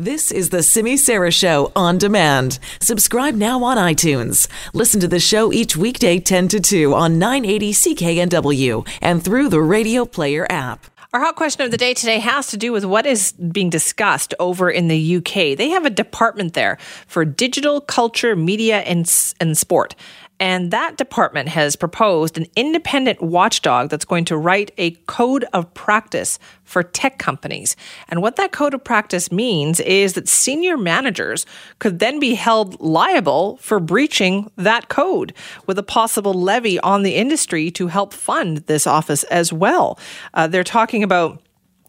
This is the Simi Sara Show on demand. Subscribe now on iTunes. Listen to the show each weekday 10 to 2 on 980 CKNW and through the Radio Player app. Our hot question of the day today has to do with what is being discussed over in the UK. They have a department there for digital culture, media, and, and sport. And that department has proposed an independent watchdog that's going to write a code of practice for tech companies. And what that code of practice means is that senior managers could then be held liable for breaching that code with a possible levy on the industry to help fund this office as well. Uh, they're talking about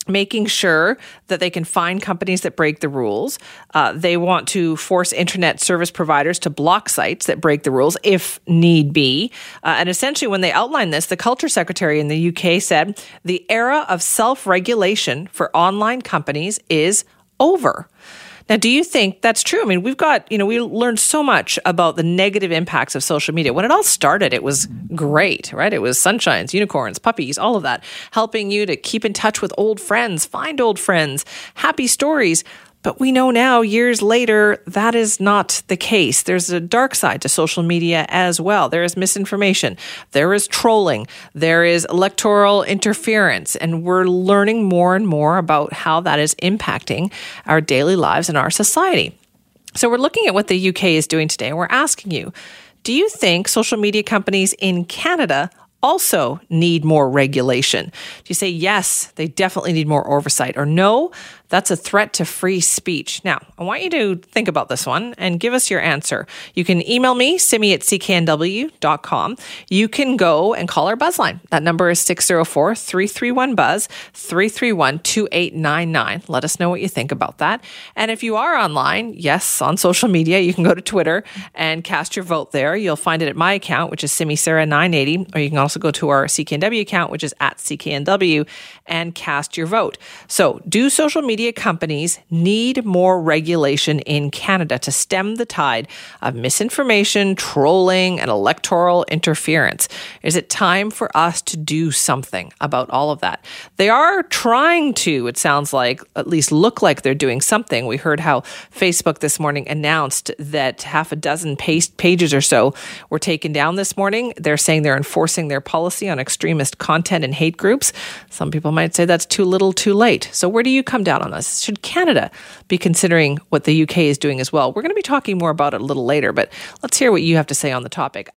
making sure that they can find companies that break the rules. Uh, they want to force internet service providers to block sites that break the rules if need be. Uh, and essentially, when they outlined this, the culture secretary in the UK said the era of self regulation for online companies is over. Now, do you think that's true? I mean, we've got, you know, we learned so much about the negative impacts of social media. When it all started, it was great, right? It was sunshines, unicorns, puppies, all of that, helping you to keep in touch with old friends, find old friends, happy stories. But we know now, years later, that is not the case. There's a dark side to social media as well. There is misinformation, there is trolling, there is electoral interference, and we're learning more and more about how that is impacting our daily lives and our society. So, we're looking at what the UK is doing today, and we're asking you do you think social media companies in Canada also need more regulation? Do you say yes, they definitely need more oversight, or no, that's a threat to free speech. Now, I want you to think about this one and give us your answer. You can email me, simi at cknw.com. You can go and call our buzzline. That number is 604 331 Buzz, 331 2899. Let us know what you think about that. And if you are online, yes, on social media, you can go to Twitter and cast your vote there. You'll find it at my account, which is Simi Sara 980, or you can also go to our CKNW account, which is at CKNW, and cast your vote. So do social media media companies need more regulation in Canada to stem the tide of misinformation, trolling, and electoral interference. Is it time for us to do something about all of that? They are trying to, it sounds like, at least look like they're doing something. We heard how Facebook this morning announced that half a dozen pages or so were taken down this morning. They're saying they're enforcing their policy on extremist content and hate groups. Some people might say that's too little, too late. So, where do you come down on on this? Should Canada be considering what the UK is doing as well? We're going to be talking more about it a little later, but let's hear what you have to say on the topic.